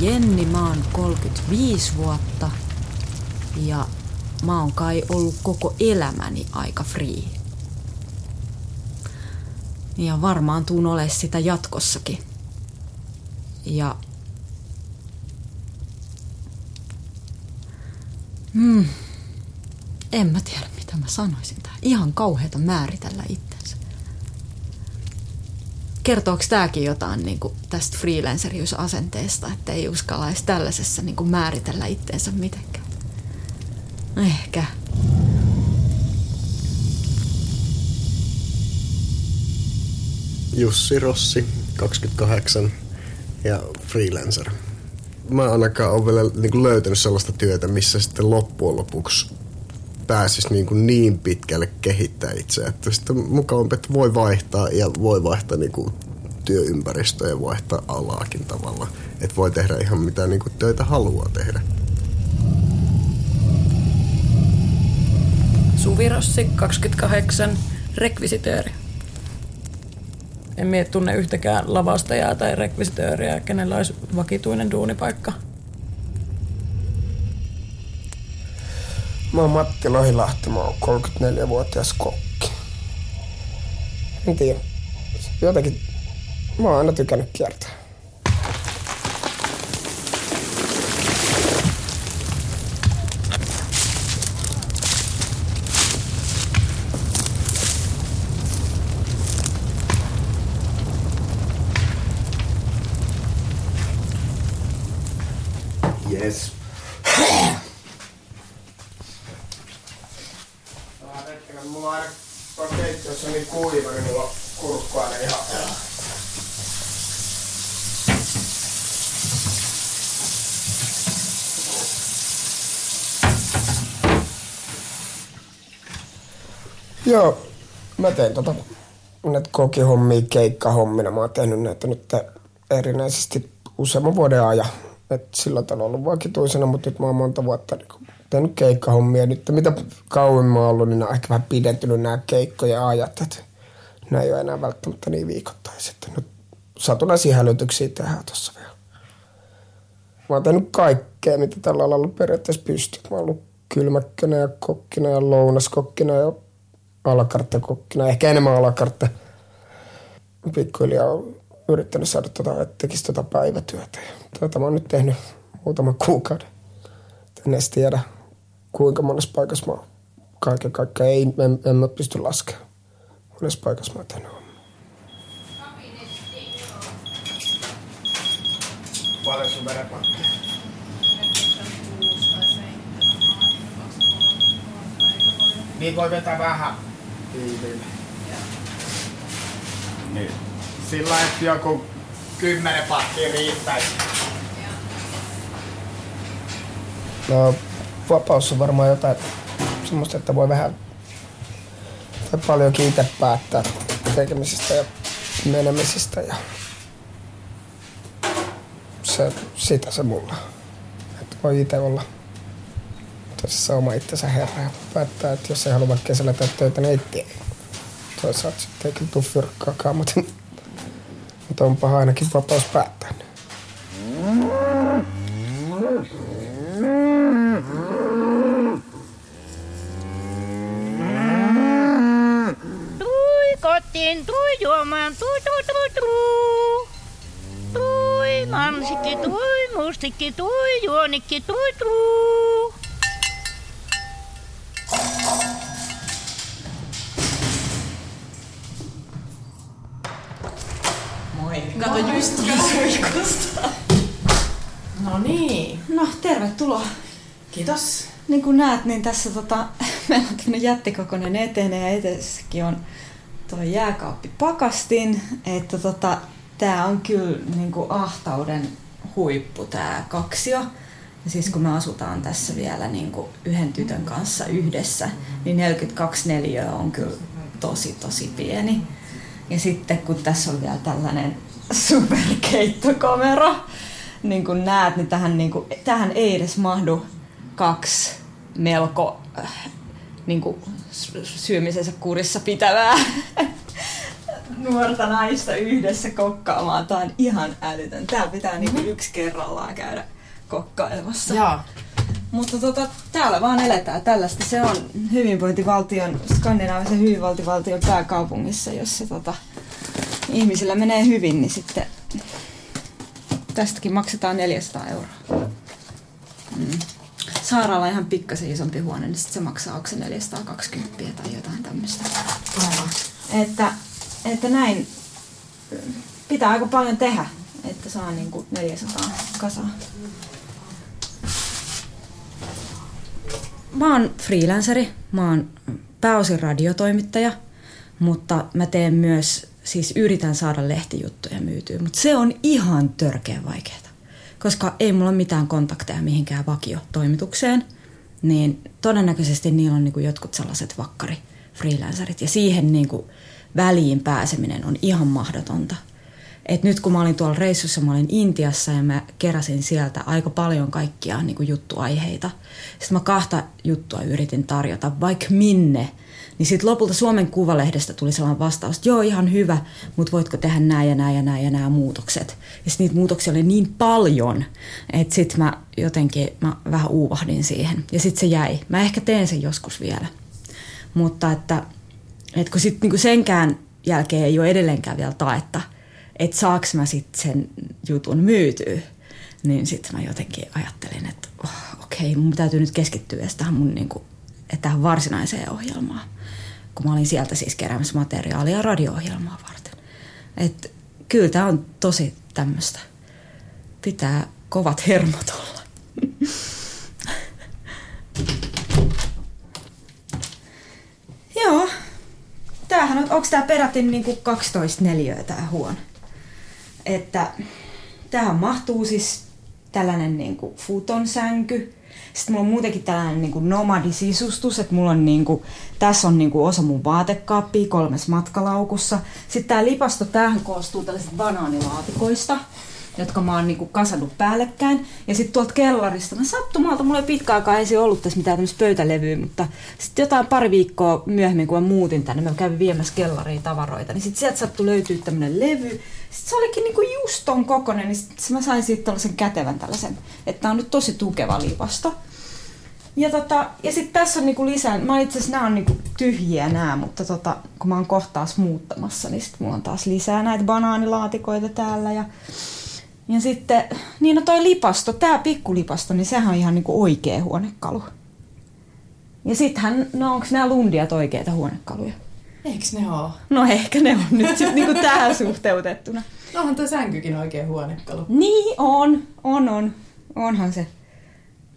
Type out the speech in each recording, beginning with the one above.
Jenni, mä oon 35 vuotta ja mä oon kai ollut koko elämäni aika free. Ja varmaan tuun ole sitä jatkossakin. Ja... Hmm. En mä tiedä, mitä mä sanoisin tähän. Ihan kauheata määritellä itsensä. Kertooko tämäkin jotain niin kuin tästä freelanceriusasenteesta, että ei uskalla edes tällaisessa niin kuin määritellä itsensä mitenkään? Ehkä. Jussi Rossi, 28 ja freelancer. Mä ainakaan ole vielä niin kuin löytänyt sellaista työtä, missä sitten loppujen lopuksi pääsisi niin, kuin niin pitkälle kehittää itseä, että sitten mukaan että voi vaihtaa ja voi vaihtaa niin kuin työympäristöä ja vaihtaa alaakin tavalla. Että voi tehdä ihan mitä niin kuin töitä haluaa tehdä. Suvirossi, 28, rekvisitööri. En mie tunne yhtäkään lavastajaa tai rekvisitööriä, kenellä olisi vakituinen duunipaikka. Mä oon Matti Lohilahti, mä oon 34-vuotias kokki. En tiedä. Jotenkin mä oon aina tykännyt kiertää. Yes. Mulla on aina tuossa keittiössä niin kuiva, niin mulla on kurkku aina ihan Joo, mä teen tota näitä kokihommia keikkahommina. Mä oon tehnyt näitä nyt erinäisesti useamman vuoden ajan. Et silloin on ollut vakituisena, mutta nyt mä oon monta vuotta niin tehnyt keikkahommia. Nyt mitä kauemmin mä oon ollut, niin on ehkä vähän pidentynyt nämä keikkojen ajat. Et nämä ei ole enää välttämättä niin viikoittaiset. Nyt satunnaisia hälytyksiä tehdään tuossa vielä. Mä oon tehnyt kaikkea, mitä tällä alalla periaatteessa pystyy. Mä oon ollut kylmäkkönä ja kokkina ja lounaskokkina ja alakarttakokkina, ehkä enemmän alakartta. Pikkuhiljaa on yrittänyt saada tota, että tekisi tota päivätyötä. Tota mä oon nyt tehnyt muutaman kuukauden. En edes tiedä, kuinka monessa paikassa mä kaiken kaikkiaan. Ei, en, en mä pysty laskemaan. Monessa paikassa mä oon tehnyt Paljon sun? Niin voi vetää vähän tiiviille. Niin. Sillä että joku kymmenen pakkia riittäisi. No, vapaus on varmaan jotain semmoista, että voi vähän tai paljon itse päättää tekemisestä ja menemisestä ja se, sitä se mulla. Että voi itse olla tosissaan oma itsensä herra päättää, että jos ei halua kesällä tehdä töitä, niin ei tee. Toisaalta sitten ei kyllä fyrkkaakaan, mutta, mutta on paha ainakin vapaus päättää. Tui kotiin, tui juomaan, tui tui tui tui. Tui mansikki, tui mustikki, tui juonikki, tui tui. Suihkusta. No niin, No, tervetuloa. kiitos. Niin kuin näet, niin tässä tota, meillä on tämmöinen jättikokoinen etene ja etessäkin on tuo jääkaappi pakastin, että tota, tää on kyllä niin kuin ahtauden huippu tää kaksio. Ja siis kun me asutaan tässä vielä niin kuin yhden tytön kanssa yhdessä, niin 42 neliöä on kyllä tosi tosi pieni. Ja sitten kun tässä on vielä tällainen superkeittokamera, niin kuin näet, niin tähän, niin kuin, tähän ei edes mahdu kaksi melko äh, niin kuin syömisensä kurissa pitävää nuorta naista yhdessä kokkaamaan. Tää on ihan älytön. Täällä pitää niinku yksi kerrallaan käydä kokkailemassa. Joo. Mutta tota, täällä vaan eletään tällaista. Se on hyvinvointivaltion, skandinaavisen hyvinvointivaltion pääkaupungissa, jossa tota, ihmisillä menee hyvin, niin sitten tästäkin maksetaan 400 euroa. Mm. Saaraalla on ihan pikkasen isompi huone, niin sitten se maksaa, onko se 420 tai jotain tämmöistä. Että, että näin pitää aika paljon tehdä, että saa niinku 400 kasaan. Mä oon freelanceri, mä oon pääosin radiotoimittaja, mutta mä teen myös, siis yritän saada lehtijuttuja myytyä, mutta se on ihan törkeä vaikeaa. Koska ei mulla ole mitään kontakteja mihinkään vakiotoimitukseen, niin todennäköisesti niillä on niinku jotkut sellaiset vakkari freelancerit ja siihen niinku väliin pääseminen on ihan mahdotonta. Et nyt kun mä olin tuolla reissussa, mä olin Intiassa ja mä keräsin sieltä aika paljon kaikkia niin kuin juttuaiheita. Sitten mä kahta juttua yritin tarjota, vaikka minne. Niin sitten lopulta Suomen Kuvalehdestä tuli sellainen vastaus, että joo ihan hyvä, mutta voitko tehdä nämä ja nämä ja nämä ja nämä muutokset. Ja sitten niitä muutoksia oli niin paljon, että sitten mä jotenkin mä vähän uuvahdin siihen. Ja sitten se jäi. Mä ehkä teen sen joskus vielä. Mutta että, että kun sitten niinku senkään jälkeen ei ole edelleenkään vielä taetta, että saaks mä sitten sen jutun myytyä, niin sitten mä jotenkin ajattelin, että oh, okei, mun täytyy nyt keskittyä tähän mun niinku, tähän varsinaiseen ohjelmaan. Kun mä olin sieltä siis keräämässä materiaalia radio-ohjelmaa varten. että kyllä tämä on tosi tämmöistä. Pitää kovat hermot olla. Joo. Tämähän on, onko tämä peräti niinku 12 neliöä tämä huone? Että tähän mahtuu siis tällainen niinku futon sänky. Sitten mulla on muutenkin tällainen niinku nomadisisustus, että mulla on niinku, tässä on niinku osa mun vaatekaappia kolmessa matkalaukussa. Sitten tämä lipasto, tämähän koostuu tällaisista banaanilaatikoista jotka mä oon niinku kasannut päällekkäin. Ja sitten tuolta kellarista, mä sattumalta, mulla ei pitkä aikaa ensin ollut tässä mitään tämmöistä pöytälevyä, mutta sitten jotain pari viikkoa myöhemmin, kun mä muutin tänne, mä kävin viemässä kellariin tavaroita, niin sitten sieltä sattui löytyä tämmöinen levy. Sitten se olikin niinku just ton kokonen, niin sit mä sain siitä tällaisen kätevän tällaisen, että on nyt tosi tukeva lipasto. Ja, tota, ja sitten tässä on niinku lisää, mä itse asiassa nämä on niinku tyhjiä nämä, mutta tota, kun mä oon kohtaas muuttamassa, niin sitten mulla on taas lisää näitä banaanilaatikoita täällä. Ja ja sitten, niin no toi lipasto, tää pikkulipasto, niin sehän on ihan niinku oikea huonekalu. Ja sittenhän, no onks nämä lundiat oikeita huonekaluja? Eiks ne oo? No ehkä ne on nyt sit niinku tähän suhteutettuna. No onhan toi sänkykin oikein huonekalu. Niin on, on, on. Onhan se.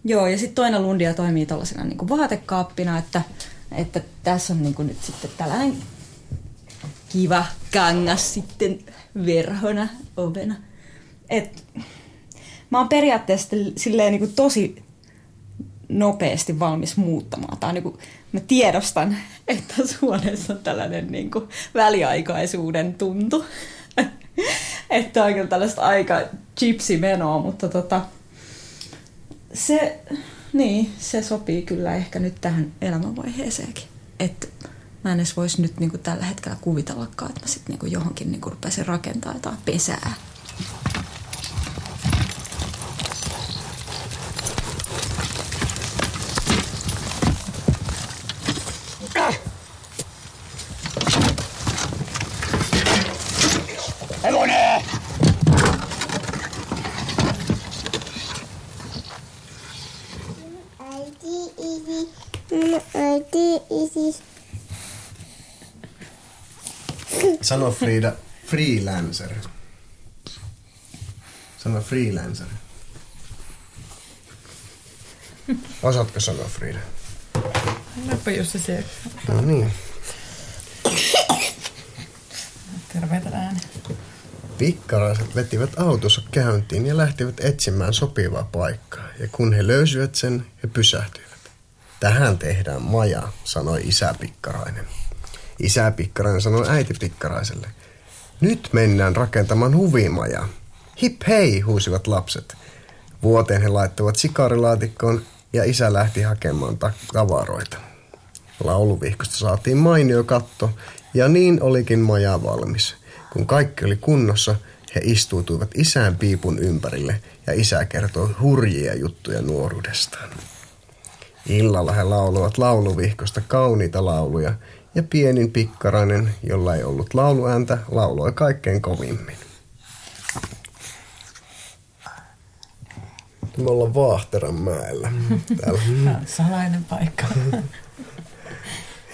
Joo, ja sitten toinen lundia toimii tuollaisena niinku vaatekaappina, että, että tässä on niinku nyt sitten tällainen kiva kangas sitten verhona ovena et, mä oon periaatteessa silleen niin kuin tosi nopeasti valmis muuttamaan. Tai niin kuin, mä tiedostan, että huoneessa on tällainen niin kuin väliaikaisuuden tuntu. että on kyllä tällaista aika chipsi menoa, mutta tota, se, niin, se sopii kyllä ehkä nyt tähän elämänvaiheeseenkin. Että mä en edes voisi nyt niin kuin tällä hetkellä kuvitellakaan, että mä sitten niin johonkin niin kuin rupesin rakentamaan jotain pesää. Hevonen! Äiti, isi. Äiti, isi. Sano Frida, freelancer. Sano freelancer. Osaatko sanoa Frida? Annapa Jussi siellä. No niin. Terveitä ääni. Pikkaraiset vetivät autossa käyntiin ja lähtivät etsimään sopivaa paikkaa. Ja kun he löysivät sen, he pysähtyivät. Tähän tehdään maja, sanoi isä Pikkarainen. Isä Pikkarainen sanoi äiti Pikkaraiselle. Nyt mennään rakentamaan huvimajaa. Hip hei, huusivat lapset. Vuoteen he laittoivat sikarilaatikkoon ja isä lähti hakemaan ta- tavaroita. Lauluvihkosta saatiin mainio katto Ja niin olikin maja valmis. Kun kaikki oli kunnossa, he istuutuivat isän piipun ympärille ja isä kertoi hurjia juttuja nuoruudestaan. Illalla he lauloivat lauluvihkosta kauniita lauluja ja pienin pikkarainen, jolla ei ollut lauluääntä, lauloi kaikkein kovimmin. Me ollaan Vaahteranmäellä täällä Tämä salainen paikka.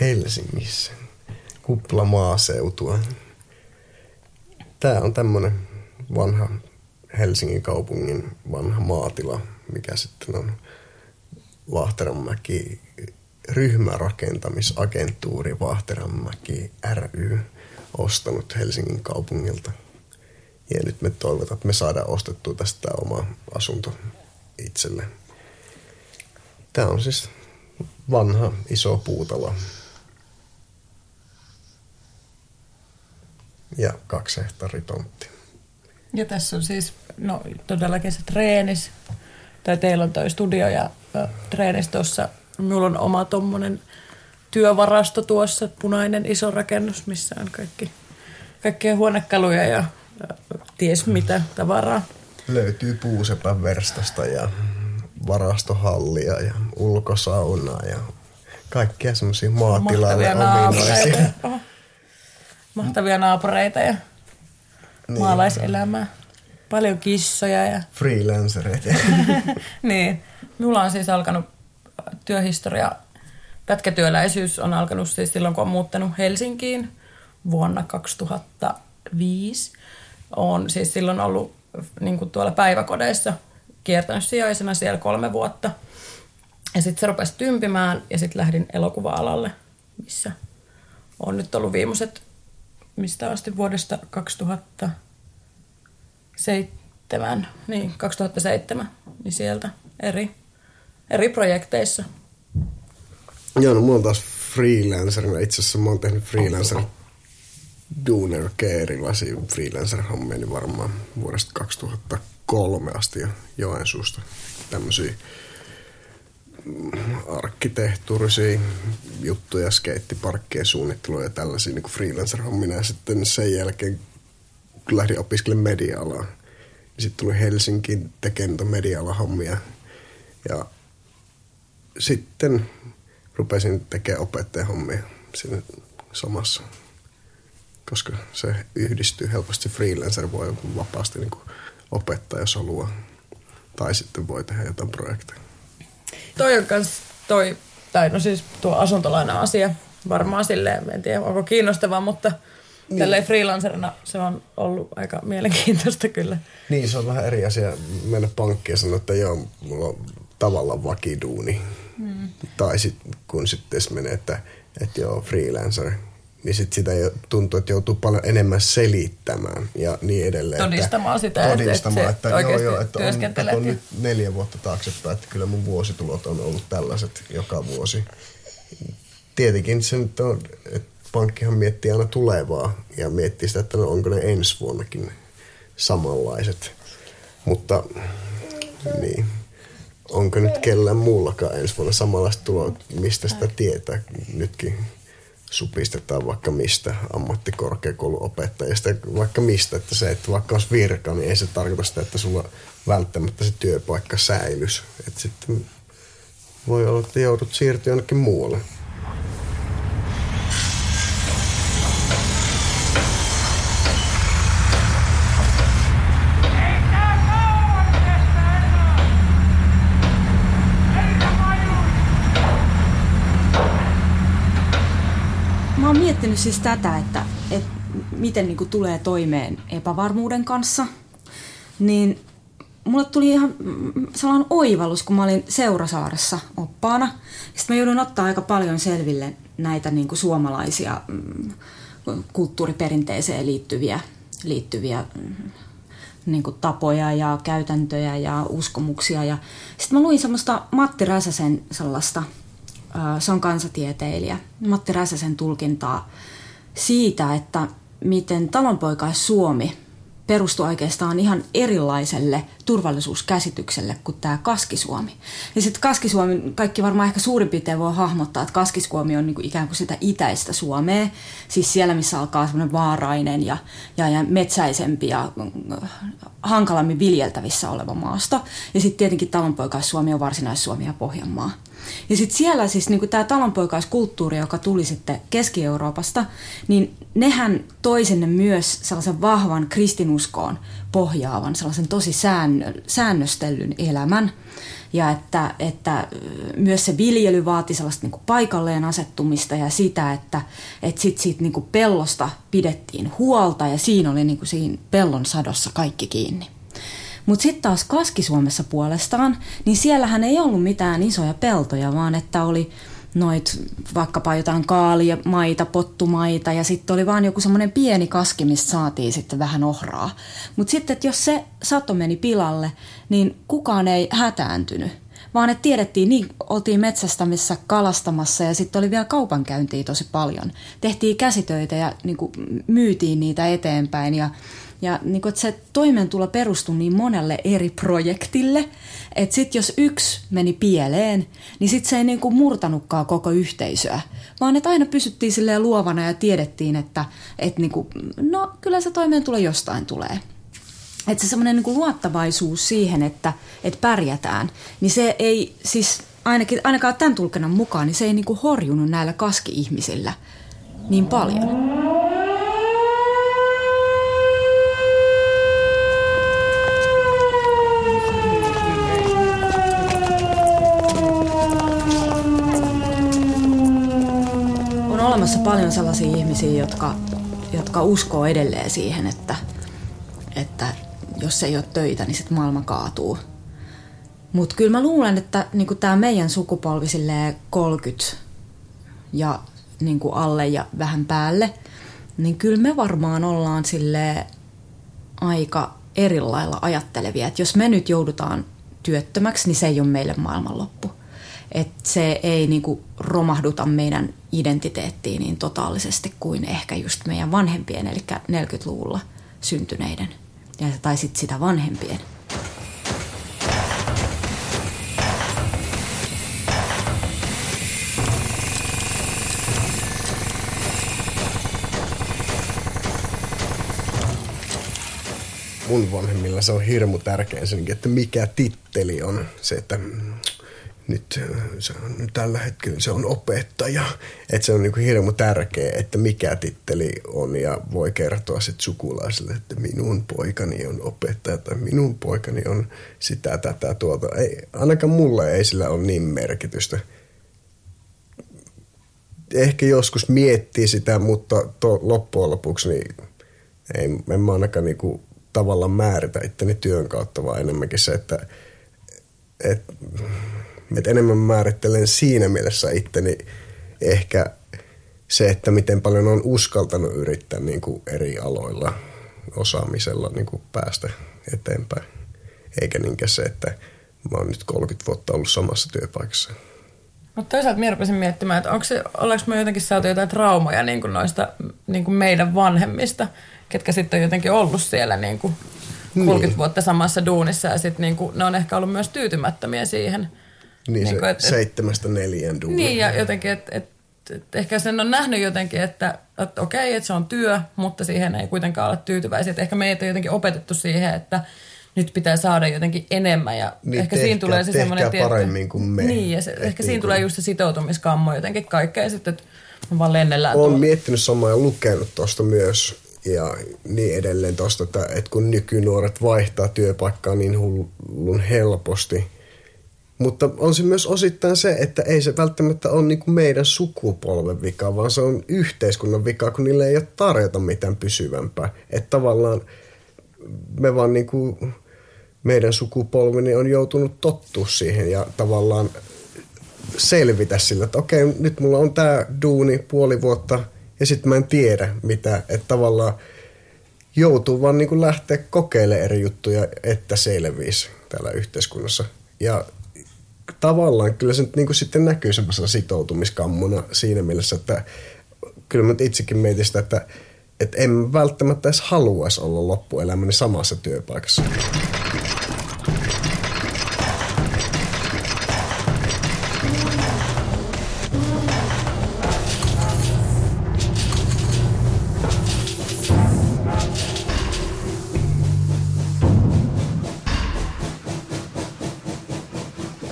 Helsingissä. Kupla maaseutua. Tää on tämmönen vanha Helsingin kaupungin vanha maatila, mikä sitten on Vaahteranmäki ryhmärakentamisagentuuri Vaahteranmäki ry ostanut Helsingin kaupungilta. Ja nyt me toivotaan, että me saadaan ostettua tästä oma asunto itselle. Tämä on siis vanha iso puutalo. Ja kaksi hehtaaritontti. Ja tässä on siis no, todellakin se treenis. Tai teillä on toi studio ja treenis tuossa. Minulla on oma tommonen työvarasto tuossa, punainen iso rakennus, missä on kaikki, kaikkia huonekaluja ja ö, ties mitä tavaraa. Löytyy puusepän verstasta ja varastohallia ja ulkosaunaa ja kaikkia semmoisia maatilalle Mahtavia ominaisia. naapureita. Mahtavia naapureita ja Niin. maalaiselämää. Paljon kissoja ja Freelancereita. niin. Mulla on siis alkanut työhistoria, pätkätyöläisyys on alkanut siis silloin, kun on muuttanut Helsinkiin vuonna 2005. Olen siis silloin ollut niin kuin tuolla päiväkodeissa kiertänyt sijaisena siellä kolme vuotta. Ja sitten se rupesi tympimään ja sitten lähdin elokuva-alalle, missä on nyt ollut viimeiset, mistä asti vuodesta 2007, niin 2007, niin sieltä eri, eri projekteissa. Joo, no mulla on taas freelancerina. Itse asiassa mä oon tehnyt freelancer duuner erilaisia freelancer-hommia niin varmaan vuodesta 2003 asti ja Joensuusta tämmöisiä mm, arkkitehtuurisia juttuja, skeittiparkkien suunnittelua ja tällaisia niin freelancer-hommina. Ja sitten sen jälkeen, kun lähdin opiskelemaan media-alaa, niin sitten tuli Helsinkiin tekemään niitä media-alahommia. Ja sitten rupesin tekemään opettajahommia siinä samassa, koska se yhdistyy helposti. Freelancer voi vapaasti niin kuin opettaa, jos haluaa. Tai sitten voi tehdä jotain projekteja. Toi on kans toi, tai no siis tuo asuntolaina-asia varmaan silleen, en tiedä onko kiinnostavaa, mutta niin. tälleen freelancerina se on ollut aika mielenkiintoista kyllä. Niin, se on vähän eri asia mennä pankkiin ja sanoa, että joo, mulla on tavallaan vakiduuni. Tai sitten kun sitten menee, että, että joo, freelancer, niin sitten sitä jo tuntuu, että joutuu paljon enemmän selittämään ja niin edelleen. Todistamaan että, sitä, että- todistamaan, että että, se joo, joo, että on, työskentelet on nyt neljä vuotta taaksepäin, että kyllä mun vuositulot on ollut tällaiset joka vuosi. Tietenkin se nyt on, että pankkihan miettii aina tulevaa ja miettii sitä, että no onko ne ensi vuonnakin samanlaiset. Mutta niin, onko nyt kellään muullakaan ensi vuonna samanlaista tuloa, mistä sitä tietää. Nytkin supistetaan vaikka mistä ammattikorkeakouluopettajista, vaikka mistä, että se, että vaikka olisi virka, niin ei se tarkoita sitä, että sulla välttämättä se työpaikka säilys. Että sitten voi olla, että joudut siirtyä jonnekin muualle. Mä oon miettinyt siis tätä, että, että miten niin kuin tulee toimeen epävarmuuden kanssa. Niin mulle tuli ihan sellainen oivallus, kun mä olin Seurasaaressa oppaana. Sitten mä joudun ottaa aika paljon selville näitä niin kuin suomalaisia mm, kulttuuriperinteeseen liittyviä, liittyviä mm, niin kuin tapoja ja käytäntöjä ja uskomuksia. Ja sitten mä luin semmoista Matti Räsäsen sellaista, se on kansatieteilijä, Matti Räsäsen tulkintaa siitä, että miten talonpoikais Suomi perustui oikeastaan ihan erilaiselle turvallisuuskäsitykselle kuin tämä Kaskisuomi. Ja sitten Kaskisuomi, kaikki varmaan ehkä suurin piirtein voi hahmottaa, että Kaskisuomi on niinku ikään kuin sitä itäistä Suomea, siis siellä missä alkaa semmoinen vaarainen ja, ja, ja metsäisempi ja äh, hankalammin viljeltävissä oleva maasto. Ja sitten tietenkin talonpoikais-Suomi on varsinais-Suomi ja Pohjanmaa. Ja sitten siellä siis niin tämä talonpoikaiskulttuuri, joka tuli sitten Keski-Euroopasta, niin nehän toi sinne myös sellaisen vahvan kristinuskoon pohjaavan, sellaisen tosi säännö, säännöstellyn elämän. Ja että, että myös se viljely vaati sellaista niin paikalleen asettumista ja sitä, että, että sit siitä niin pellosta pidettiin huolta ja siinä oli niin siinä pellon sadossa kaikki kiinni. Mutta sitten taas Kaskisuomessa puolestaan, niin siellähän ei ollut mitään isoja peltoja, vaan että oli noit vaikkapa jotain kaalia, maita, pottumaita ja sitten oli vaan joku semmoinen pieni kaski, mistä saatiin sitten vähän ohraa. Mutta sitten, että jos se sato meni pilalle, niin kukaan ei hätääntynyt vaan että tiedettiin, niin oltiin metsästämissä kalastamassa ja sitten oli vielä kaupankäyntiä tosi paljon. Tehtiin käsitöitä ja niin kuin, myytiin niitä eteenpäin ja ja niin kuin, että se toimeentulo perustui niin monelle eri projektille, että sitten jos yksi meni pieleen, niin sitten se ei niin kuin murtanutkaan koko yhteisöä, vaan että aina pysyttiin silleen luovana ja tiedettiin, että, että niin kuin, no kyllä se toimeentulo jostain tulee. Että se semmoinen niin luottavaisuus siihen, että, että pärjätään, niin se ei siis ainakin, ainakaan tämän tulkennan mukaan, niin se ei niin kuin horjunut näillä kaski-ihmisillä niin paljon. Paljon sellaisia ihmisiä, jotka, jotka uskoo edelleen siihen, että, että jos ei ole töitä, niin sitten maailma kaatuu. Mutta kyllä mä luulen, että niinku tämä meidän sukupolvi 30 ja niinku alle ja vähän päälle, niin kyllä me varmaan ollaan sille aika erilailla ajattelevia. Että jos me nyt joudutaan työttömäksi, niin se ei ole meille maailmanloppu että se ei niinku romahduta meidän identiteettiin niin totaalisesti kuin ehkä just meidän vanhempien, eli 40-luvulla syntyneiden, ja, tai sitten sitä vanhempien. mun vanhemmilla se on hirmu tärkeä senkin, että mikä titteli on se, että nyt se on, tällä hetkellä se on opettaja. Että se on niin kuin hirmu tärkeä, että mikä titteli on ja voi kertoa sitten sukulaisille, että minun poikani on opettaja tai minun poikani on sitä, tätä, tuota. Ei, ainakaan mulle ei sillä ole niin merkitystä. Ehkä joskus miettii sitä, mutta to, loppujen lopuksi niin ei, en mä ainakaan niinku tavallaan määritä itteni työn kautta, vaan enemmänkin se, että et, että enemmän määrittelen siinä mielessä itteni ehkä se, että miten paljon on uskaltanut yrittää niin kuin eri aloilla osaamisella niin kuin päästä eteenpäin. Eikä niinkään se, että mä oon nyt 30 vuotta ollut samassa työpaikassa. Mutta toisaalta minä rupesin miettimään, että onko se, ollaanko me jotenkin saatu jotain traumaja niin kuin noista niin kuin meidän vanhemmista, ketkä sitten on jotenkin ollut siellä niin kuin 30 niin. vuotta samassa duunissa ja sitten niin kuin, ne on ehkä ollut myös tyytymättömiä siihen – niin, niin se kuin, et, seitsemästä neljän duunia. Niin, ja jotenkin, että et, et, ehkä sen on nähnyt jotenkin, että, että okei, että se on työ, mutta siihen ei kuitenkaan ole tyytyväisiä. Että ehkä meitä on jotenkin opetettu siihen, että nyt pitää saada jotenkin enemmän ja niin, ehkä tehkää, siinä tulee se semmoinen... Tehkää paremmin kuin me. Niin, ja se, ehkä, ehkä siinä niin tulee just se sitoutumiskammo jotenkin kaikkea ja sitten, että vaan lennellään Olen tuolla. miettinyt samaa ja lukenut tuosta myös ja niin edelleen tuosta, että, että kun nykynuoret vaihtaa työpaikkaa niin hullun helposti – mutta on se myös osittain se, että ei se välttämättä ole niin kuin meidän sukupolven vika, vaan se on yhteiskunnan vika, kun niille ei ole tarjota mitään pysyvämpää. Että tavallaan me vaan niin kuin, meidän sukupolveni on joutunut tottua siihen ja tavallaan selvitä sillä, että okei, nyt mulla on tämä duuni puoli vuotta ja sitten mä en tiedä mitä, että tavallaan joutuu vaan niin kuin lähteä kokeilemaan eri juttuja, että selviisi täällä yhteiskunnassa. Ja tavallaan kyllä se nyt niin kuin sitten näkyy semmoisena sitoutumiskammona siinä mielessä, että kyllä mä itsekin mietin sitä, että että en välttämättä edes haluaisi olla loppuelämäni samassa työpaikassa.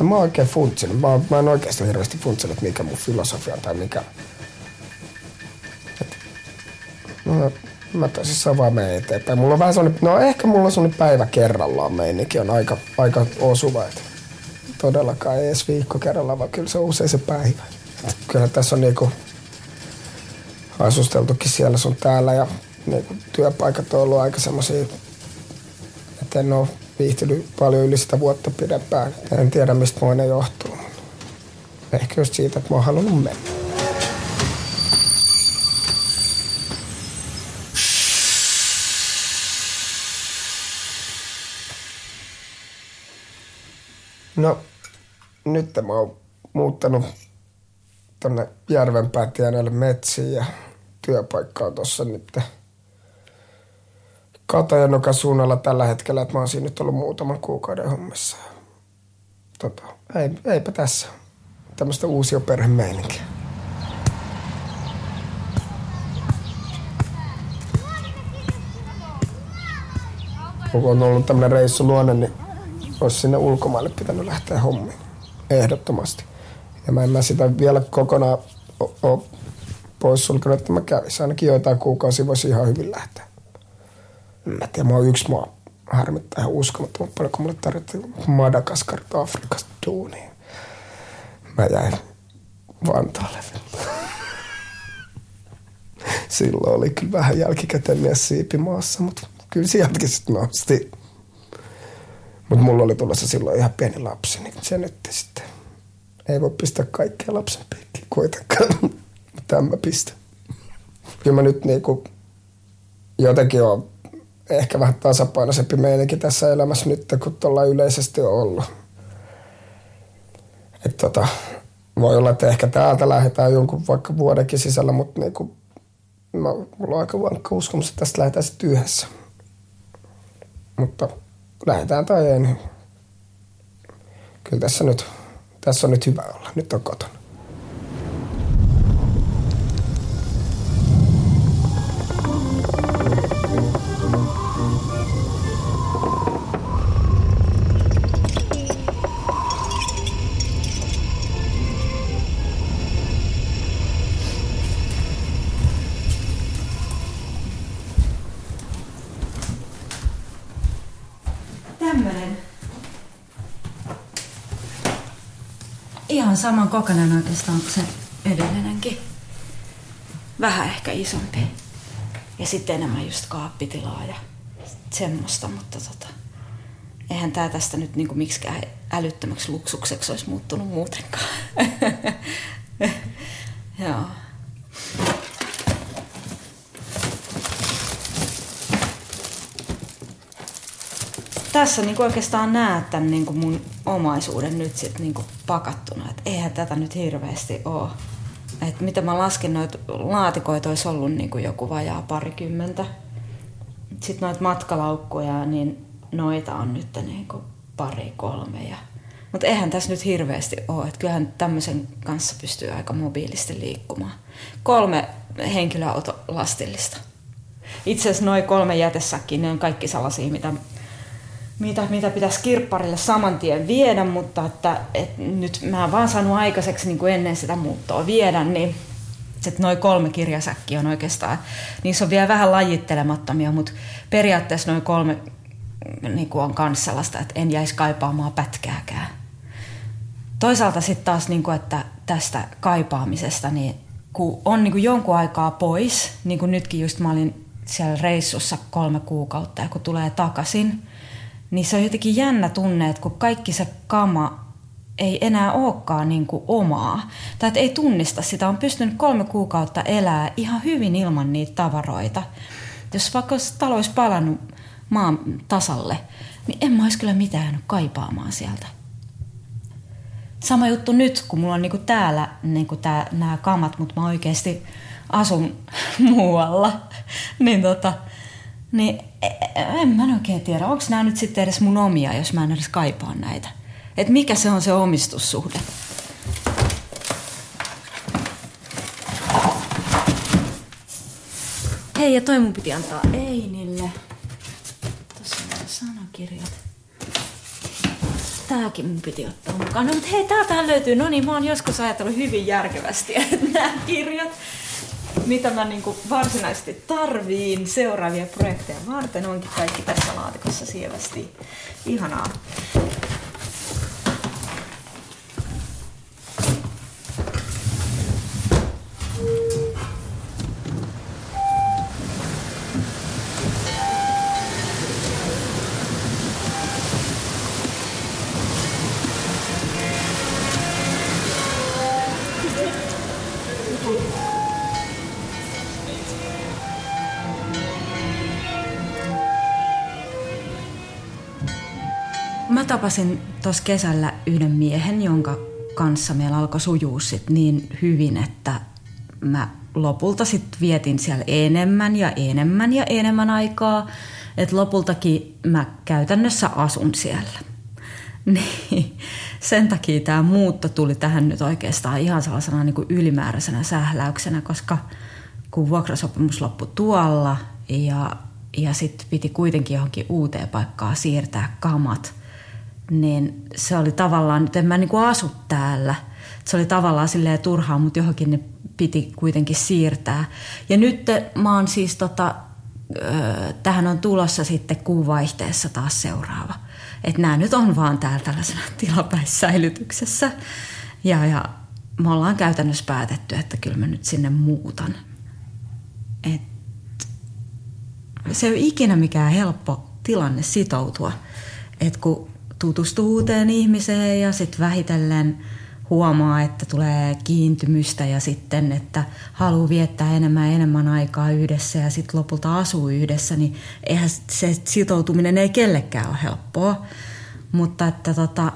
Mä oon oikein funtsinut. Mä, mä en oikeasti hirveästi funtsinut, mikä mun filosofia on tai mikä. Et, no, mä tosissaan vaan menen eteenpäin. Mulla on vähän sellainen, no ehkä mulla on sellainen päivä kerrallaan meininki on aika, aika osuva. Et todellakaan ei edes viikko kerrallaan, vaan kyllä se on usein se päivä. Et kyllä tässä on niinku asusteltukin siellä sun täällä ja niinku työpaikat on ollut aika semmosia että en ole viihtynyt paljon yli sitä vuotta pidempään. En tiedä, mistä mua ne johtuu. Ehkä just siitä, että mä oon halunnut mennä. No, nyt mä oon muuttanut tonne Järvenpään tienoille metsiin ja työpaikka on tossa nyt Katajanokan suunnalla tällä hetkellä, että mä oon siinä nyt ollut muutaman kuukauden hommissa. Tota, ei, eipä tässä. Tämmöistä uusia perhemeininkiä. Kun on ollut tämmöinen reissu luonne, niin olisi sinne ulkomaille pitänyt lähteä hommiin. Ehdottomasti. Ja mä en mä sitä vielä kokonaan o- o- poissulkenut, että mä kävisin. Ainakin joitain kuukausia voisi ihan hyvin lähteä. Mä tiedä, mä oon yksi maa harmittaa ihan uskomattoman paljon, kun mulle tarjottiin Madagaskarista Afrikasta duunia. Mä jäin Vantaalle. Silloin oli kyllä vähän jälkikäteen mies siipimaassa, mutta kyllä sieltäkin sitten nosti. Mutta mulla oli tulossa silloin ihan pieni lapsi, niin se nyt sitten. Ei voi pistää kaikkea lapsen piikkiin kuitenkaan, tämä mä pistän. Kyllä mä nyt niinku jotenkin on ehkä vähän tasapainoisempi meininki tässä elämässä nyt, kun tuolla yleisesti on ollut. Et tota, voi olla, että ehkä täältä lähdetään jonkun vaikka vuodenkin sisällä, mutta niinku, mä, mulla on aika vankka uskomus, että tästä lähdetään sitten yhdessä. Mutta lähdetään tai ei, niin kyllä tässä nyt, tässä on nyt hyvä olla. Nyt on kotona. Saman kokoinen oikeastaan kuin se edellinenkin. Vähän ehkä isompi. Ja sitten enemmän just kaappitilaa ja semmoista, mutta tota, eihän tää tästä nyt niinku miksikään älyttömäksi luksukseksi olisi muuttunut muutenkaan. Joo. Tässä niin oikeastaan näet tämän niin mun omaisuuden nyt sit niin pakattuna. Et eihän tätä nyt hirveästi ole. Et mitä mä lasken, noita laatikoita olisi ollut niin joku vajaa parikymmentä. Sitten noita matkalaukkuja, niin noita on nyt niin pari kolme. Ja... Mutta eihän tässä nyt hirveästi ole. Et kyllähän tämmöisen kanssa pystyy aika mobiilisti liikkumaan. Kolme henkilöautolastillista. Itse asiassa noin kolme jätessäkin, ne on kaikki sellaisia, mitä mitä, mitä pitäisi kirpparille saman tien viedä, mutta että, et nyt mä en vaan saanut aikaiseksi niin kuin ennen sitä muuttoa viedä, niin sitten noin kolme kirjasäkkiä on oikeastaan, niissä on vielä vähän lajittelemattomia, mutta periaatteessa noin kolme niin kuin on myös sellaista, että en jäisi kaipaamaan pätkääkään. Toisaalta sitten taas, niin kuin, että tästä kaipaamisesta, niin kun on niin kuin jonkun aikaa pois, niin kuin nytkin just mä olin siellä reissussa kolme kuukautta ja kun tulee takaisin, niin se on jotenkin jännä tunne, että kun kaikki se kama ei enää olekaan niin kuin omaa, tai että ei tunnista sitä, on pystynyt kolme kuukautta elää ihan hyvin ilman niitä tavaroita. Jos vaikka olisi talo olisi palannut maan tasalle, niin en mä olisi kyllä mitään kaipaamaan sieltä. Sama juttu nyt, kun mulla on niinku täällä niinku tää, nämä kamat, mutta mä oikeasti asun muualla. niin tota, niin e- en mä oikein tiedä, onko nämä nyt sitten edes mun omia, jos mä en edes kaipaa näitä. Et mikä se on se omistussuhde? Hei, ja toi mun piti antaa Einille. Tuossa on sanakirjat. Tääkin mun piti ottaa mukaan. No, mutta hei, täältähän löytyy. No niin, mä oon joskus ajatellut hyvin järkevästi, että nämä kirjat, mitä mä niinku varsinaisesti tarviin seuraavia projekteja varten, onkin kaikki tässä laatikossa sievästi. Ihanaa. Tapasin tuossa kesällä yhden miehen, jonka kanssa meillä alkoi sujuu sit niin hyvin, että mä lopulta sitten vietin siellä enemmän ja enemmän ja enemmän aikaa. Että lopultakin mä käytännössä asun siellä. Niin, sen takia tämä muutto tuli tähän nyt oikeastaan ihan sellaisena niin ylimääräisenä sähläyksenä, koska kun vuokrasopimus loppui tuolla ja, ja sitten piti kuitenkin johonkin uuteen paikkaan siirtää kamat, niin se oli tavallaan, nyt en mä niin kuin asu täällä. Se oli tavallaan silleen turhaa, mutta johonkin ne piti kuitenkin siirtää. Ja nyt mä oon siis tota, tähän on tulossa sitten kuuvaihteessa taas seuraava. Että nämä nyt on vaan täällä tällaisena tilapäissäilytyksessä. Ja, ja me ollaan käytännössä päätetty, että kyllä mä nyt sinne muutan. Et se ei ole ikinä mikään helppo tilanne sitoutua. Että kun tutustuu uuteen ihmiseen ja sitten vähitellen huomaa, että tulee kiintymystä ja sitten, että haluaa viettää enemmän ja enemmän aikaa yhdessä ja sitten lopulta asuu yhdessä, niin eihän se sitoutuminen ei kellekään ole helppoa. Mutta että tota,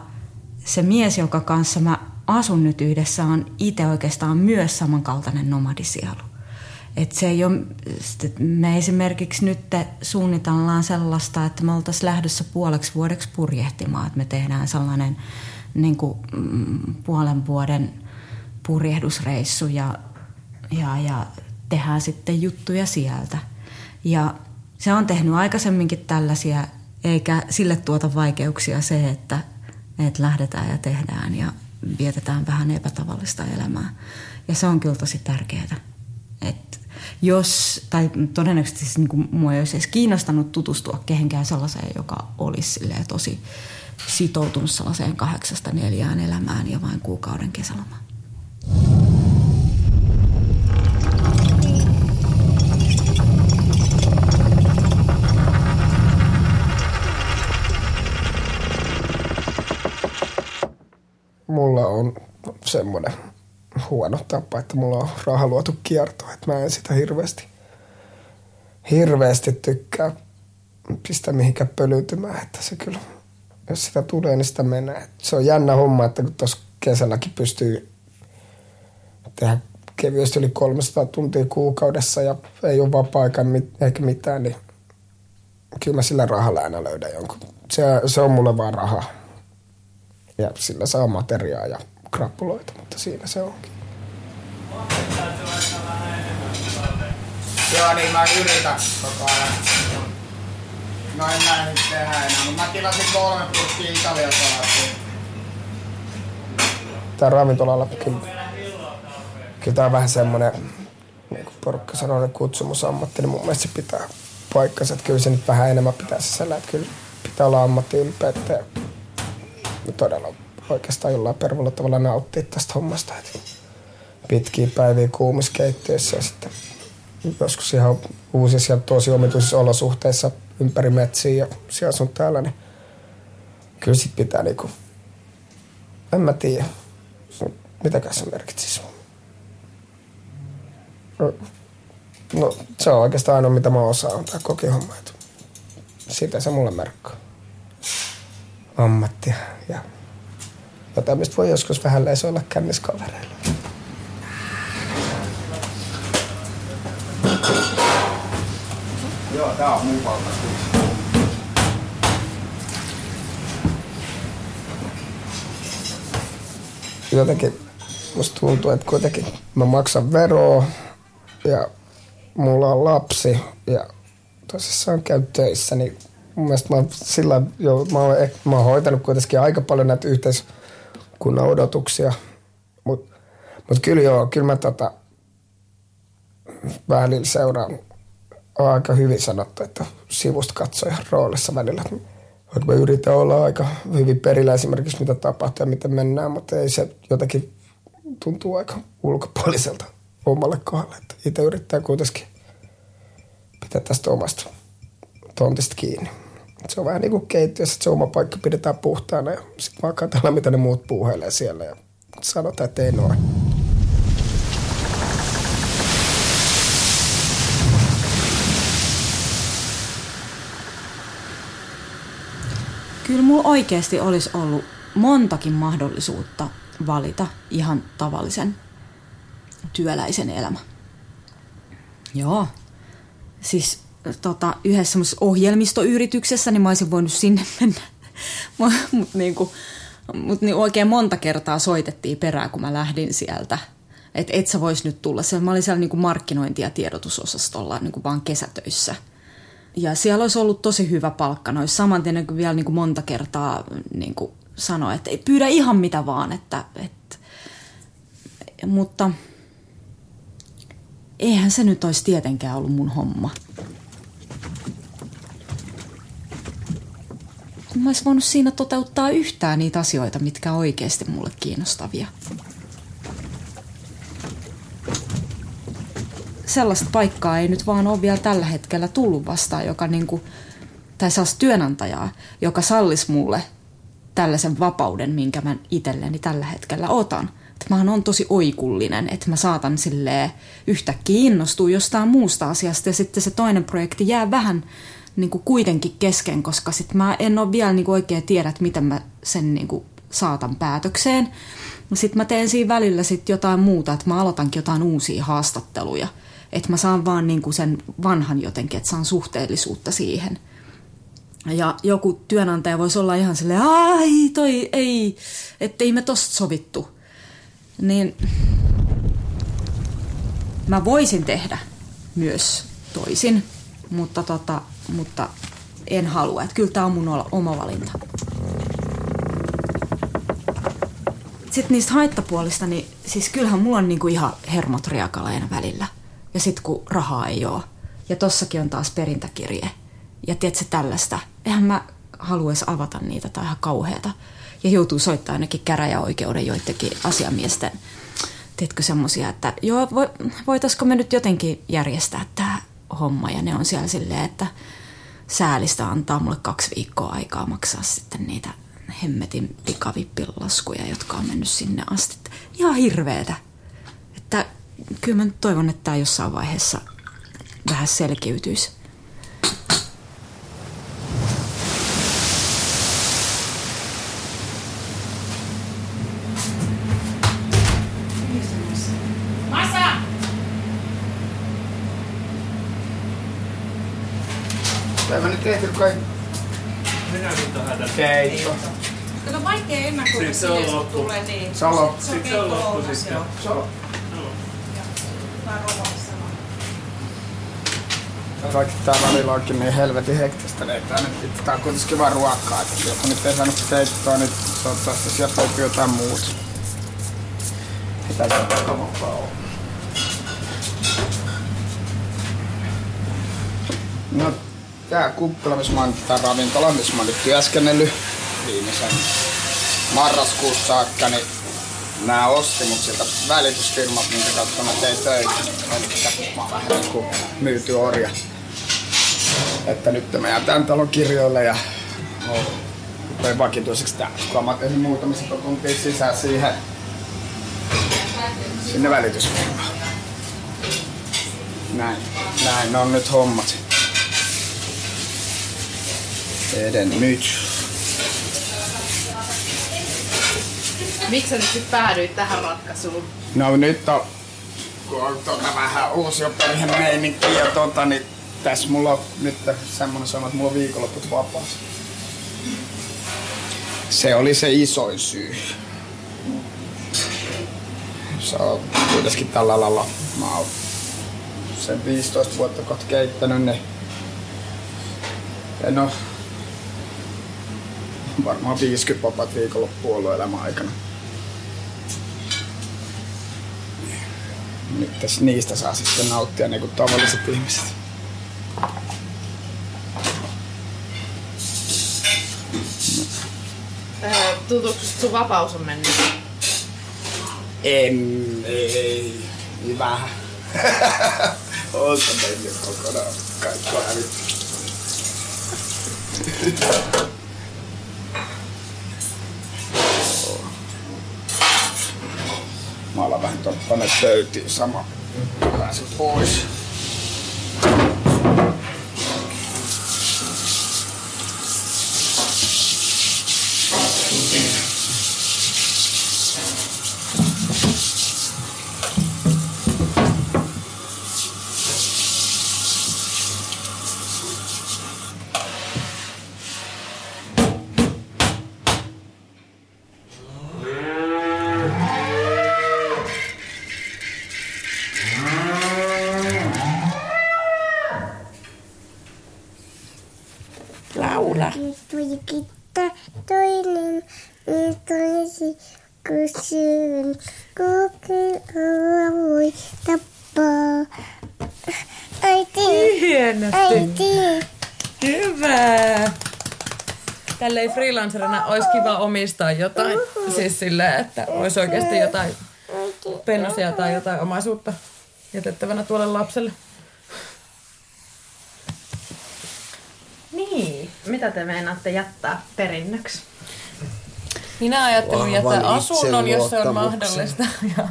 se mies, jonka kanssa mä asun nyt yhdessä, on itse oikeastaan myös samankaltainen nomadisielu. Et se ei ole, me esimerkiksi nyt suunnitellaan sellaista, että me oltaisiin lähdössä puoleksi vuodeksi purjehtimaan, että me tehdään sellainen niin kuin, mm, puolen vuoden purjehdusreissu ja, ja, ja tehdään sitten juttuja sieltä. Ja se on tehnyt aikaisemminkin tällaisia, eikä sille tuota vaikeuksia se, että, että lähdetään ja tehdään ja vietetään vähän epätavallista elämää. Ja se on kyllä tosi tärkeää. Jos, tai todennäköisesti siis niin kuin mua ei olisi edes kiinnostanut tutustua kehenkään sellaiseen, joka olisi tosi sitoutunut sellaiseen kahdeksasta neljään elämään ja vain kuukauden kesäloma. Mulla on semmoinen huono tapa, että mulla on raha luotu kierto, että mä en sitä hirveästi, hirveästi tykkää pistä mihinkään pölytymään, että se kyllä, jos sitä tulee, niin sitä menee. Se on jännä homma, että kun tuossa kesälläkin pystyy tehdä kevyesti yli 300 tuntia kuukaudessa ja ei ole vapaa eikä mitään, niin kyllä mä sillä rahalla aina löydän jonkun. Se, se on mulle vaan raha. Ja sillä saa materiaa ja krappuloita, mutta siinä se onkin. Joo, niin mä yritän koko ajan. No en mä nyt tehdä enää, mutta mä tilasin kolme purkkiä italiasalaattia. Tää ravintolalla kyllä, kyllä tää on vähän semmonen, niin kuin porukka sanoo, kutsumusammatti, niin mun mielestä se pitää paikkansa. Että kyllä se nyt vähän enemmän pitää sisällä, että kyllä pitää olla ammattiylpeyttä ja todella oikeastaan jollain pervolla tavalla nauttia tästä hommasta. Että pitkiä päiviä kuumissa keittiöissä ja sitten joskus ihan uusissa ja tosi omituisissa olosuhteissa ympäri metsiä ja siellä sun täällä, niin kyllä sit pitää niinku, en mä tiedä, mitäkään se merkitsisi. No, no, se on oikeastaan ainoa, mitä mä osaan, tää kokihomma. Siitä se mulle merkkaa. Ammattia ja jotain, voi joskus vähän leisoilla känniskavereilla. Joo, tää on mun valta. jotenkin musta tuntuu, että kuitenkin mä maksan veroa ja mulla on lapsi ja tosissaan käy töissä, niin mun mielestä mä oon sillä jo, mä oon, mä oon hoitanut kuitenkin aika paljon näitä yhteiskunnan odotuksia, mutta mut kyllä joo, kyllä mä tota, välillä seuraan, on aika hyvin sanottu, että sivusta katsojan roolissa välillä. Vaikka mä yritän olla aika hyvin perillä esimerkiksi mitä tapahtuu ja miten mennään, mutta ei se jotenkin tuntuu aika ulkopuoliselta omalle kohdalle. Itse yrittää kuitenkin pitää tästä omasta tontista kiinni. Se on vähän niin kuin keittiössä, että se oma paikka pidetään puhtaana ja sitten vaan katsellaan, mitä ne muut puuhailee siellä ja sanotaan, että ei noin. Kyllä mulla oikeasti olisi ollut montakin mahdollisuutta valita ihan tavallisen työläisen elämä. Joo. Siis tota, yhdessä semmoisessa ohjelmistoyrityksessä, niin mä olisin voinut sinne mennä. Mutta niinku, mut niin oikein monta kertaa soitettiin perään, kun mä lähdin sieltä. Että et sä vois nyt tulla. Mä olin siellä niinku markkinointi- ja tiedotusosastolla niinku vaan kesätöissä. Ja siellä olisi ollut tosi hyvä palkka. Noissa saman tien kun vielä niinku monta kertaa niinku sanoi, että ei pyydä ihan mitä vaan. Että, et, mutta eihän se nyt olisi tietenkään ollut mun homma. Mä olisi voinut siinä toteuttaa yhtään niitä asioita, mitkä on oikeasti mulle kiinnostavia. Sellaista paikkaa ei nyt vaan ole vielä tällä hetkellä tullut vastaan, joka niinku, tai sellaista työnantajaa, joka sallisi mulle tällaisen vapauden, minkä mä itselleni tällä hetkellä otan. Että mähän on tosi oikullinen, että mä saatan silleen yhtäkkiä innostua jostain muusta asiasta ja sitten se toinen projekti jää vähän niin kuin kuitenkin kesken, koska sit mä en ole vielä niin kuin oikein tiedä, että miten mä sen niin kuin saatan päätökseen. Sitten mä teen siinä välillä sit jotain muuta, että mä aloitankin jotain uusia haastatteluja. Että mä saan vaan niin kuin sen vanhan jotenkin, että saan suhteellisuutta siihen. Ja joku työnantaja voisi olla ihan silleen, ai toi ei, ettei me tosta sovittu. Niin mä voisin tehdä myös toisin, mutta, tota, mutta en halua. Että kyllä tämä on mun oma valinta. Sitten niistä haittapuolista, niin siis kyllähän mulla on niinku ihan hermot riakaleena välillä. Ja sitten kun rahaa ei ole. Ja tossakin on taas perintäkirje. Ja tiedätkö tällaista, eihän mä haluaisi avata niitä tai ihan kauheata. Ja joutuu soittamaan ainakin käräjäoikeuden joidenkin asiamiesten tiedätkö semmosia, että joo, voitaisiko me nyt jotenkin järjestää tämä homma. Ja ne on siellä silleen, että säälistä antaa mulle kaksi viikkoa aikaa maksaa sitten niitä hemmetin pikavippilaskuja, jotka on mennyt sinne asti. Ihan hirveetä. Että kyllä mä toivon, että tämä jossain vaiheessa vähän selkiytyisi. Nyt tehty kai Minäkin tähän tästä. keitto. Kato, vaikea ennakoida Sitten se on loppu. tulee niin. Se on loppu. Se on Sitten se on keitto loppu sitten. Se on vaan. Kaikki tää välillä onkin niin helvetin hektistä, niin tää nyt tää on kuitenkin vaan ruokaa. Että joku nyt ei saanut keittoa, niin toivottavasti sieltä löytyy jotain muuta. Mitä se vakavampaa on? No, tää kuppila, missä mä oon, tää ravintola, missä mä oon nyt työskennellyt viimeisen marraskuussa saakka, niin Nää osti mut sieltä välitysfirmat, minkä kautta mä tein töitä. Eli mä oon vähän niinku myyty orja. Että nyt mä jään tän talon kirjoille ja rupein vakituiseksi tää. Kun mä tehnyt muutamissa tuntia sisään siihen sinne välitysfirmaan. Näin. Näin on nyt hommat. Edennyt. Miksi sä nyt päädyit tähän ratkaisuun? No nyt on, kun on tota vähän uusi perhemeininki ja tota, niin tässä mulla on nyt semmonen sana, että mulla on viikonlopput vapaas. Se oli se isoin syy. Se on kuitenkin tällä lailla. Mä oon sen 15 vuotta kohta keittänyt, niin en oo varmaan 50 vapaat viikonloppua ollut elämän aikana. Nyt niistä saa sitten nauttia niin kuin tavalliset ihmiset. Öö, tuntuuko sun vapaus on mennyt? En, ei, niin vähän. Oota mennyt kokonaan. Kaikki on hävitty. Tonne pöytiin sama. Pääsen pois. Laula. Tuli kittä toinen, niin toisi kysyn. Kokeilla voi tappaa. Äiti, Hienosti. äiti. Hyvä. Tälleen freelancerina olisi kiva omistaa jotain. Siis silleen, että olisi oikeasti jotain pennosia tai jotain omaisuutta jätettävänä tuolle lapselle. Niin. Mitä te meinaatte jättää perinnöksi? Minä ajattelin jättää asunnon, jos se on mahdollista. Ja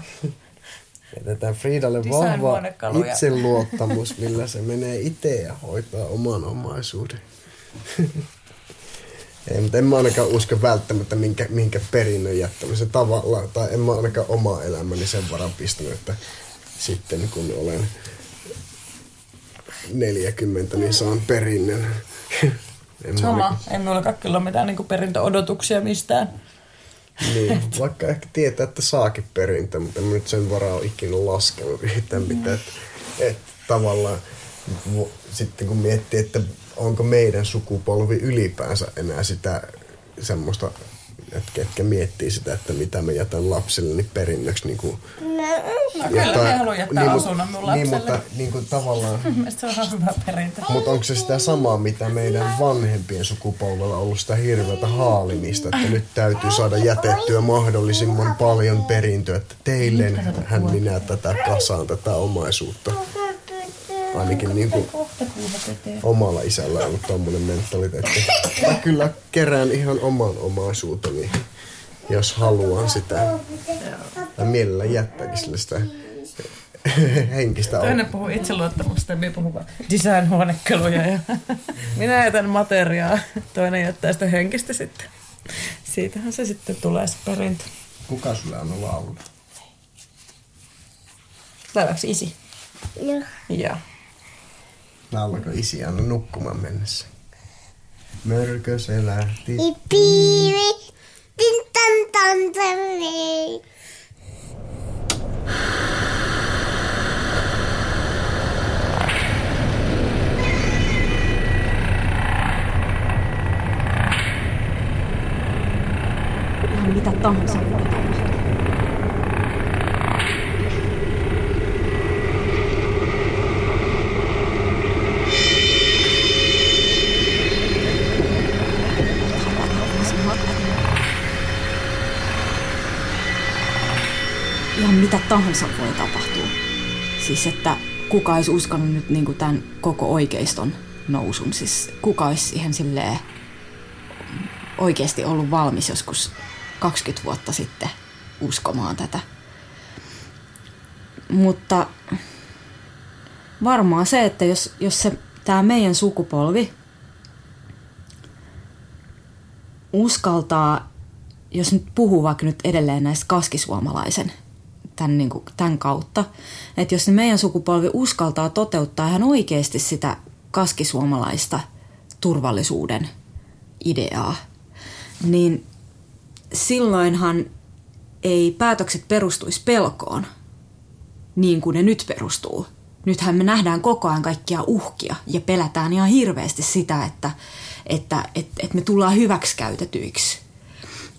Jätetään Fridalle vahva itseluottamus, millä se menee itse ja hoitaa oman omaisuuden. Ei, mutta en mä ainakaan usko välttämättä minkä, minkä perinnön jättämisen tavallaan, tai en mä ainakaan oma elämäni sen varan pistänyt, että sitten kun olen 40, niin saan perinnön. En sama. Ei minullakaan kyllä ole mitään niin perintöodotuksia mistään. Niin, vaikka ehkä tietää, että saakin perintö, mutta en mä nyt sen varaa ole ikinä laskenut yhtään mitään. Että, että tavallaan sitten kun miettii, että onko meidän sukupolvi ylipäänsä enää sitä semmoista, että ketkä miettii sitä, että mitä mä jätän lapsille niin perinnöksi niin kuin No kyllä, me haluan jättää niin, asunnon mun lapselle. Niin, mutta niin kuin tavallaan Mielestäni se on hyvä perintö. mutta onko se sitä samaa, mitä meidän vanhempien sukupolvella on ollut sitä hirveätä haalimista, että nyt täytyy saada jätettyä mahdollisimman paljon perintöä, että teille hän minä tätä kasaan, tätä omaisuutta. Ainakin niin kuin omalla isällä on ollut tommonen mentaliteetti. Mä kyllä kerään ihan oman omaisuuteni, jos haluan sitä. Ja mielellä jättääkin sille sitä henkistä Toinen puhuu itseluottamusta ja minä puhun vaan design-huonekaluja ja minä jätän materiaa. Toinen jättää sitä henkistä sitten. Siitähän se sitten tulee se perintö. Kuka sulle on laulu? Laulaako isi? Joo. Joo. Laulako isi aina nukkumaan mennessä? Mörkö se lähti. Ipiivi, tin tan tan tan Ihan mitä tahansa tahansa voi tapahtua. Siis että kuka olisi uskonut nyt niin tämän koko oikeiston nousun. Siis kuka olisi siihen silleen oikeasti ollut valmis joskus 20 vuotta sitten uskomaan tätä. Mutta varmaan se, että jos, jos se, tämä meidän sukupolvi uskaltaa, jos nyt puhuu vaikka nyt edelleen näistä kaskisuomalaisen tämän, niin kuin, tämän kautta, että jos meidän sukupolvi uskaltaa toteuttaa ihan oikeasti sitä kaskisuomalaista turvallisuuden ideaa, niin silloinhan ei päätökset perustuisi pelkoon niin kuin ne nyt perustuu. Nythän me nähdään koko ajan kaikkia uhkia ja pelätään ihan hirveästi sitä, että, että, että, että me tullaan hyväksikäytetyiksi.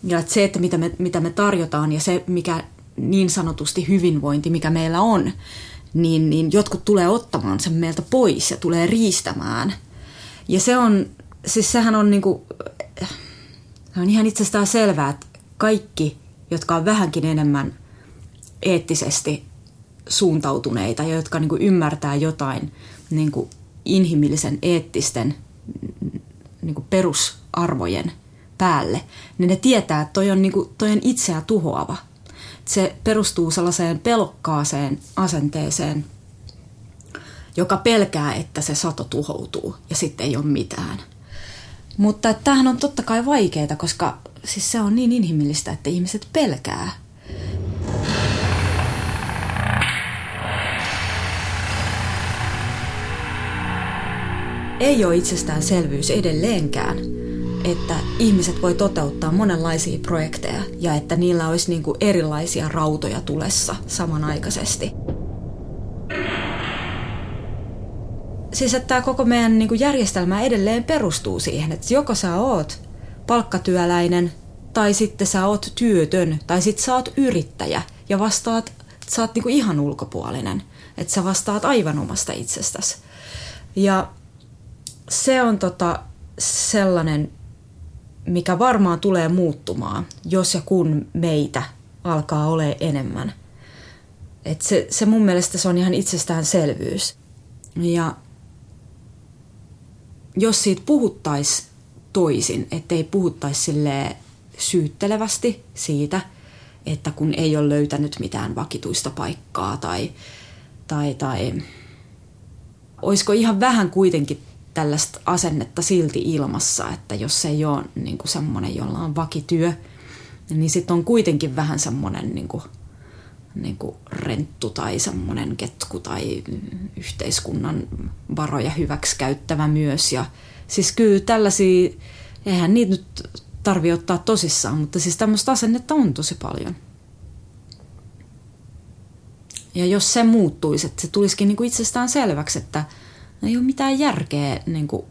Ja että se, että mitä me, mitä me tarjotaan ja se, mikä niin sanotusti hyvinvointi, mikä meillä on, niin, niin jotkut tulee ottamaan sen meiltä pois ja tulee riistämään. Ja se on, siis sehän on niinku, se on ihan itsestään selvää, että kaikki, jotka on vähänkin enemmän eettisesti suuntautuneita ja jotka niinku ymmärtää jotain niinku inhimillisen eettisten niinku perusarvojen päälle, niin ne tietää, että toi on, niinku, toi on itseä tuhoava. Se perustuu sellaiseen pelokkaaseen asenteeseen, joka pelkää, että se sato tuhoutuu ja sitten ei ole mitään. Mutta tämähän on totta kai vaikeaa, koska siis se on niin inhimillistä, että ihmiset pelkää. Ei ole itsestäänselvyys edelleenkään, että ihmiset voi toteuttaa monenlaisia projekteja ja että niillä olisi niin kuin erilaisia rautoja tulessa samanaikaisesti. Siis että tämä koko meidän niin kuin järjestelmä edelleen perustuu siihen, että joko sä oot palkkatyöläinen tai sitten sä oot työtön tai sitten sä oot yrittäjä ja vastaat, sä oot niin kuin ihan ulkopuolinen. Että sä vastaat aivan omasta itsestäsi. Ja se on tota sellainen, mikä varmaan tulee muuttumaan, jos ja kun meitä alkaa ole enemmän. Et se, se mun mielestä se on ihan itsestäänselvyys. Ja jos siitä puhuttaisiin toisin, ettei puhuttaisi sille syyttelevästi siitä, että kun ei ole löytänyt mitään vakituista paikkaa tai, tai, tai olisiko ihan vähän kuitenkin tällaista asennetta silti ilmassa, että jos ei ole niin kuin semmoinen, jolla on vakityö, niin sitten on kuitenkin vähän semmoinen niin kuin, niin kuin renttu tai semmoinen ketku tai yhteiskunnan varoja hyväksi käyttävä myös. Ja siis kyllä tällaisia, eihän niitä nyt tarvi ottaa tosissaan, mutta siis tämmöistä asennetta on tosi paljon. Ja jos se muuttuisi, että se tulisikin niin kuin itsestään selväksi, että ei ole mitään järkeä niin kuin,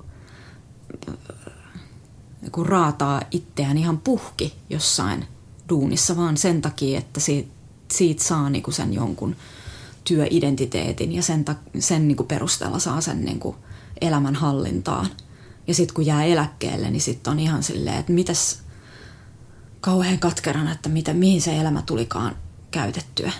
niin kuin raataa itseään ihan puhki jossain duunissa, vaan sen takia, että siitä, siitä saa niin kuin sen jonkun työidentiteetin ja sen, sen niin kuin perusteella saa sen niin kuin elämän hallintaan. Ja sitten kun jää eläkkeelle, niin sitten on ihan silleen, että mitäs kauhean katkerana, että mitä, mihin se elämä tulikaan käytettyä.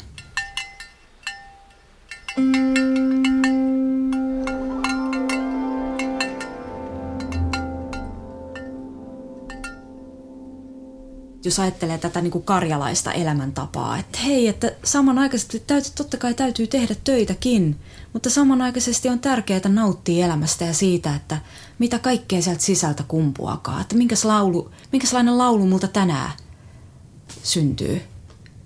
Jos ajattelee tätä niin kuin karjalaista elämäntapaa, että hei, että samanaikaisesti täytyy, totta kai täytyy tehdä töitäkin, mutta samanaikaisesti on tärkeää nauttia elämästä ja siitä, että mitä kaikkea sieltä sisältä kumpuakaan, että minkäs laulu, minkälainen laulu multa tänään syntyy.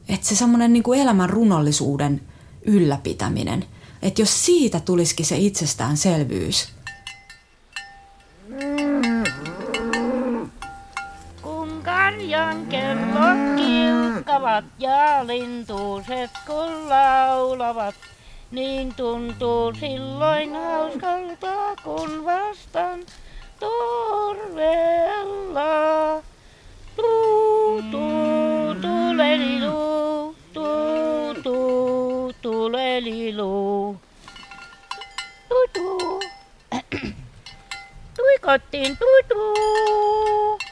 Että se semmoinen niin elämän runollisuuden ylläpitäminen, että jos siitä tulisikin se itsestäänselvyys, Kun karjan kellot kiukavat ja lintuuset kun laulavat, niin tuntuu silloin hauskalta, kun vastaan torvella. Tuu, tuu, tulelilu, tuu, tuu, tulelilu. Tuu, tuu. Tui kotiin, tuu, tuu.